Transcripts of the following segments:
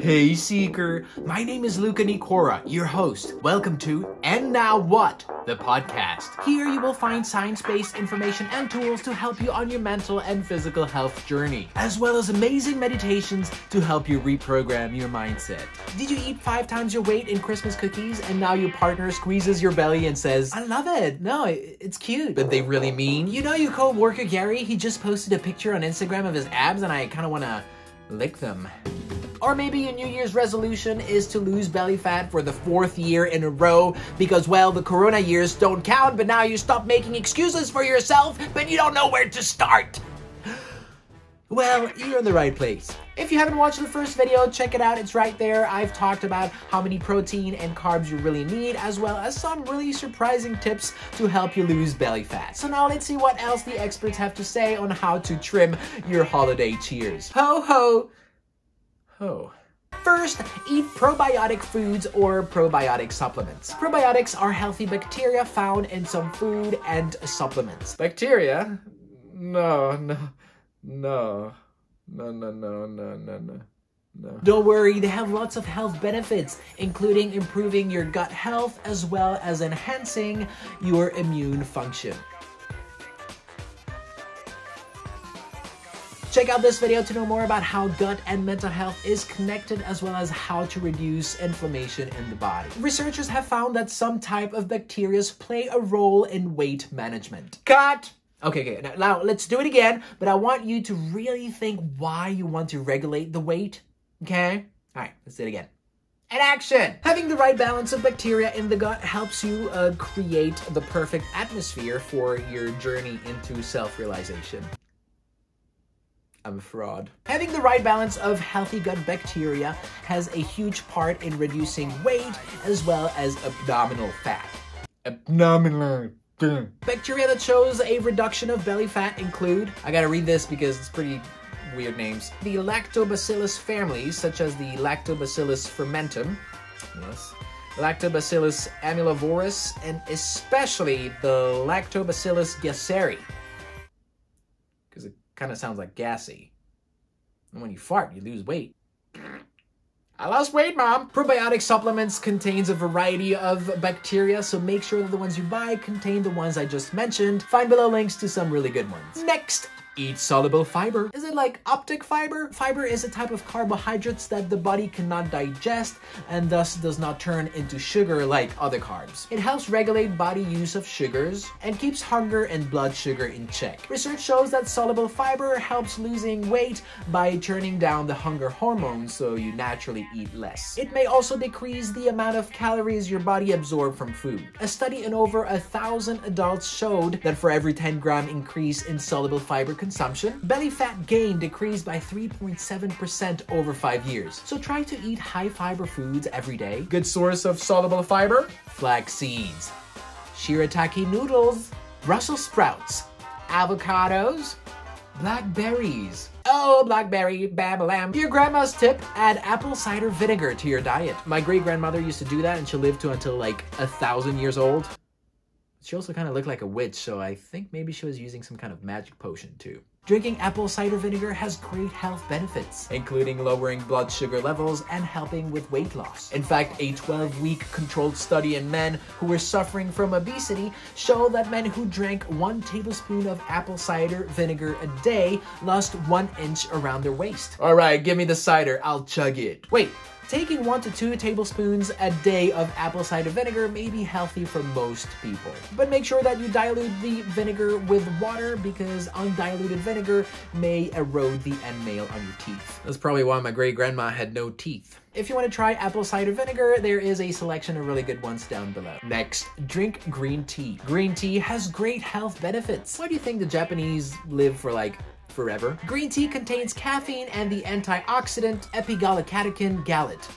Hey Seeker, my name is Luca Nicora, your host. Welcome to And Now What, the podcast. Here you will find science-based information and tools to help you on your mental and physical health journey, as well as amazing meditations to help you reprogram your mindset. Did you eat five times your weight in Christmas cookies and now your partner squeezes your belly and says, I love it. No, it's cute. But they really mean, you know your co-worker Gary, he just posted a picture on Instagram of his abs and I kind of want to lick them. Or maybe your New Year's resolution is to lose belly fat for the fourth year in a row because, well, the corona years don't count, but now you stop making excuses for yourself, but you don't know where to start. Well, you're in the right place. If you haven't watched the first video, check it out. It's right there. I've talked about how many protein and carbs you really need, as well as some really surprising tips to help you lose belly fat. So now let's see what else the experts have to say on how to trim your holiday cheers. Ho ho! Ho. First, eat probiotic foods or probiotic supplements. Probiotics are healthy bacteria found in some food and supplements. Bacteria? No, no. No. No, no, no, no, no, no. No. Don't worry, they have lots of health benefits, including improving your gut health as well as enhancing your immune function. Check out this video to know more about how gut and mental health is connected as well as how to reduce inflammation in the body. Researchers have found that some type of bacteria play a role in weight management. Cut! Okay, okay, now, now let's do it again, but I want you to really think why you want to regulate the weight, okay? All right, let's do it again. And action! Having the right balance of bacteria in the gut helps you uh, create the perfect atmosphere for your journey into self-realization. I'm a fraud. Having the right balance of healthy gut bacteria has a huge part in reducing weight as well as abdominal fat. Abdominal. Bacteria that shows a reduction of belly fat include, I gotta read this because it's pretty weird names, the lactobacillus families such as the lactobacillus fermentum, yes, lactobacillus amylovorus, and especially the lactobacillus gasseri because it kind of sounds like gassy. And when you fart, you lose weight. I lost weight, mom. Probiotic supplements contains a variety of bacteria, so make sure that the ones you buy contain the ones I just mentioned. Find below links to some really good ones. Next, Eat soluble fiber. Is it like optic fiber? Fiber is a type of carbohydrates that the body cannot digest and thus does not turn into sugar like other carbs. It helps regulate body use of sugars and keeps hunger and blood sugar in check. Research shows that soluble fiber helps losing weight by turning down the hunger hormones so you naturally eat less. It may also decrease the amount of calories your body absorbs from food. A study in over a thousand adults showed that for every 10 gram increase in soluble fiber consumption, belly fat gain decreased by 3.7% over 5 years. So try to eat high fiber foods every day. Good source of soluble fiber? Flax seeds, shirataki noodles, Brussels sprouts, avocados, blackberries. Oh, blackberry, babalam. Your grandma's tip, add apple cider vinegar to your diet. My great grandmother used to do that and she lived to until like a thousand years old. She also kind of looked like a witch, so I think maybe she was using some kind of magic potion too. Drinking apple cider vinegar has great health benefits, including lowering blood sugar levels and helping with weight loss. In fact, a 12-week controlled study in men who were suffering from obesity showed that men who drank one tablespoon of apple cider vinegar a day lost one inch around their waist. All right, give me the cider, I'll chug it. Wait, Taking one to two tablespoons a day of apple cider vinegar may be healthy for most people. But make sure that you dilute the vinegar with water because undiluted vinegar may erode the enamel on your teeth. That's probably why my great grandma had no teeth. If you want to try apple cider vinegar, there is a selection of really good ones down below. Next, drink green tea. Green tea has great health benefits. Why do you think the Japanese live for like forever. Green tea contains caffeine and the antioxidant epigallocatechin gallate.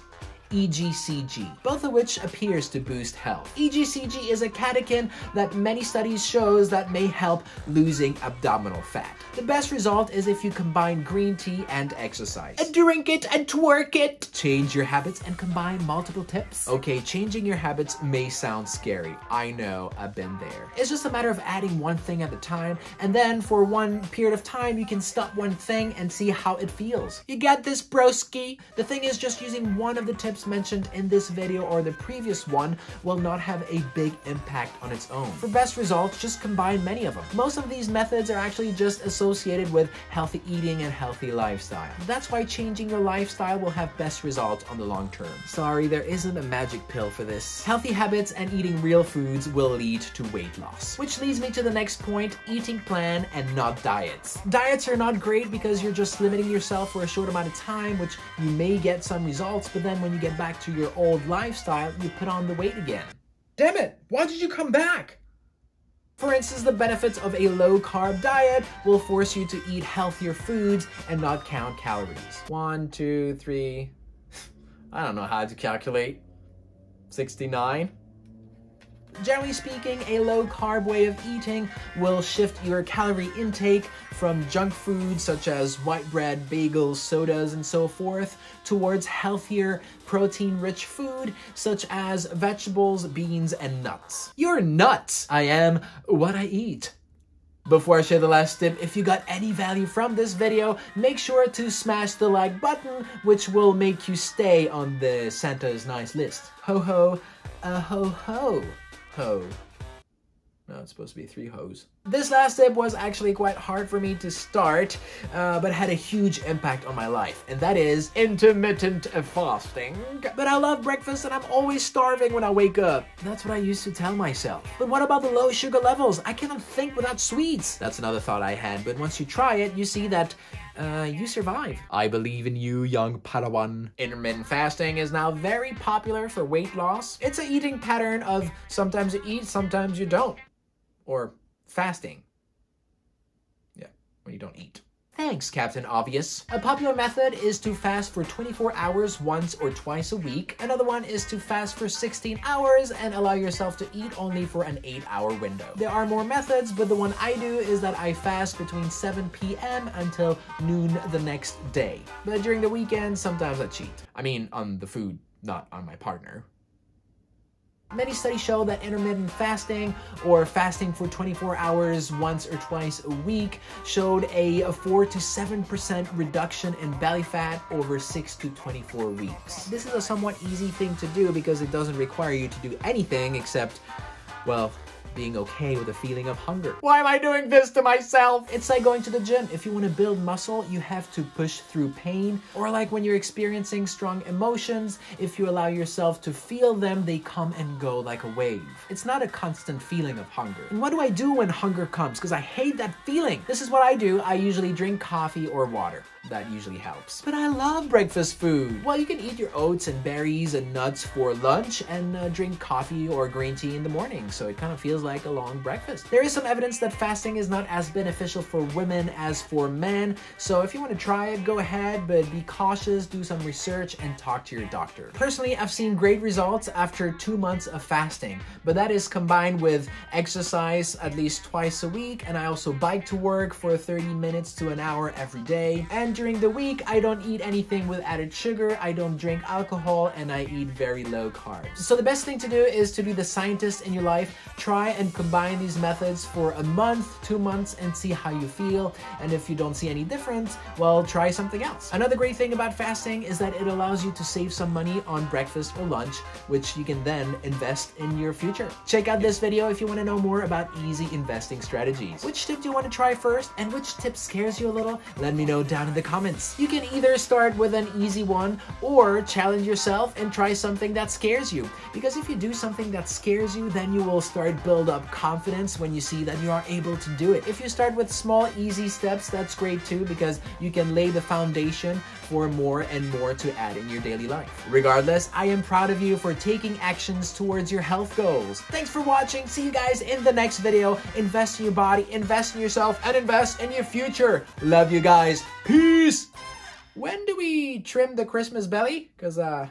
EGCG, both of which appears to boost health. EGCG is a catechin that many studies shows that may help losing abdominal fat. The best result is if you combine green tea and exercise. And drink it and twerk it! Change your habits and combine multiple tips. Okay, changing your habits may sound scary. I know, I've been there. It's just a matter of adding one thing at a time, and then for one period of time, you can stop one thing and see how it feels. You get this, broski? The thing is, just using one of the tips mentioned in this video or the previous one will not have a big impact on its own. For best results, just combine many of them. Most of these methods are actually just associated with healthy eating and healthy lifestyle. That's why changing your lifestyle will have best results on the long term. Sorry, there isn't a magic pill for this. Healthy habits and eating real foods will lead to weight loss. Which leads me to the next point, eating plan and not diets. Diets are not great because you're just limiting yourself for a short amount of time, which you may get some results, but then when you get back to your old lifestyle, you put on the weight again. Damn it, why did you come back? For instance, the benefits of a low carb diet will force you to eat healthier foods and not count calories. One, two, three. I don't know how to calculate. 69? Generally speaking, a low carb way of eating will shift your calorie intake from junk food such as white bread, bagels, sodas, and so forth towards healthier, protein rich food such as vegetables, beans, and nuts. You're nuts! I am what I eat. Before I share the last tip, if you got any value from this video, make sure to smash the like button, which will make you stay on the Santa's nice list. Ho uh, ho, a ho ho ho. No, it's supposed to be three hoes. This last step was actually quite hard for me to start, uh, but had a huge impact on my life, and that is intermittent fasting. But I love breakfast and I'm always starving when I wake up. That's what I used to tell myself. But what about the low sugar levels? I cannot think without sweets. That's another thought I had, but once you try it, you see that uh, you survive. I believe in you, young Padawan. Intermittent fasting is now very popular for weight loss. It's an eating pattern of sometimes you eat, sometimes you don't or fasting. Yeah, when you don't eat. Thanks, Captain Obvious. A popular method is to fast for 24 hours once or twice a week. Another one is to fast for 16 hours and allow yourself to eat only for an 8 hour window. There are more methods, but the one I do is that I fast between 7 p.m. until noon the next day. But during the weekend, sometimes I cheat. I mean, on the food, not on my partner. Many studies show that intermittent fasting or fasting for 24 hours once or twice a week showed a 4 to 7% reduction in belly fat over 6 to 24 weeks. This is a somewhat easy thing to do because it doesn't require you to do anything except, well, being okay with a feeling of hunger. Why am I doing this to myself? It's like going to the gym. If you want to build muscle, you have to push through pain. Or like when you're experiencing strong emotions, if you allow yourself to feel them, they come and go like a wave. It's not a constant feeling of hunger. And what do I do when hunger comes? Because I hate that feeling. This is what I do. I usually drink coffee or water that usually helps. But I love breakfast food. Well, you can eat your oats and berries and nuts for lunch and uh, drink coffee or green tea in the morning, so it kind of feels like a long breakfast. There is some evidence that fasting is not as beneficial for women as for men, so if you want to try it, go ahead, but be cautious, do some research, and talk to your doctor. Personally, I've seen great results after two months of fasting, but that is combined with exercise at least twice a week, and I also bike to work for 30 minutes to an hour every day, and during the week, I don't eat anything with added sugar, I don't drink alcohol, and I eat very low carbs. So the best thing to do is to be the scientist in your life. Try and combine these methods for a month, two months, and see how you feel. And if you don't see any difference, well, try something else. Another great thing about fasting is that it allows you to save some money on breakfast or lunch, which you can then invest in your future. Check out this video if you want to know more about easy investing strategies. Which tip do you want to try first, and which tip scares you a little? Let me know down in the comments. You can either start with an easy one or challenge yourself and try something that scares you. Because if you do something that scares you, then you will start build up confidence when you see that you are able to do it. If you start with small, easy steps, that's great too because you can lay the foundation for more and more to add in your daily life. Regardless, I am proud of you for taking actions towards your health goals. Thanks for watching. See you guys in the next video. Invest in your body, invest in yourself, and invest in your future. Love you guys. Peace! When do we trim the Christmas belly? Because, uh,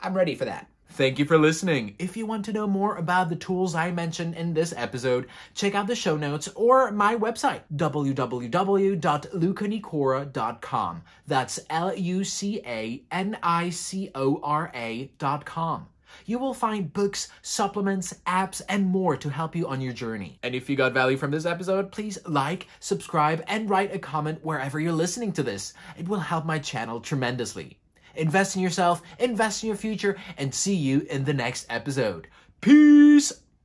I'm ready for that. Thank you for listening. If you want to know more about the tools I mentioned in this episode, check out the show notes or my website, www.lucanicora.com. That's L U C A N I C O R A.com. You will find books, supplements, apps, and more to help you on your journey. And if you got value from this episode, please like, subscribe, and write a comment wherever you're listening to this. It will help my channel tremendously. Invest in yourself, invest in your future, and see you in the next episode. Peace